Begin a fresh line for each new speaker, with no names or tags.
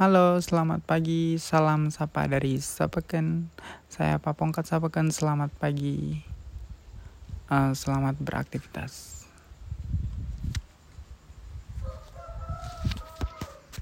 Halo, selamat pagi. Salam sapa dari Sapeken. Saya Papongkat Sapeken. Selamat pagi. Uh, selamat beraktivitas.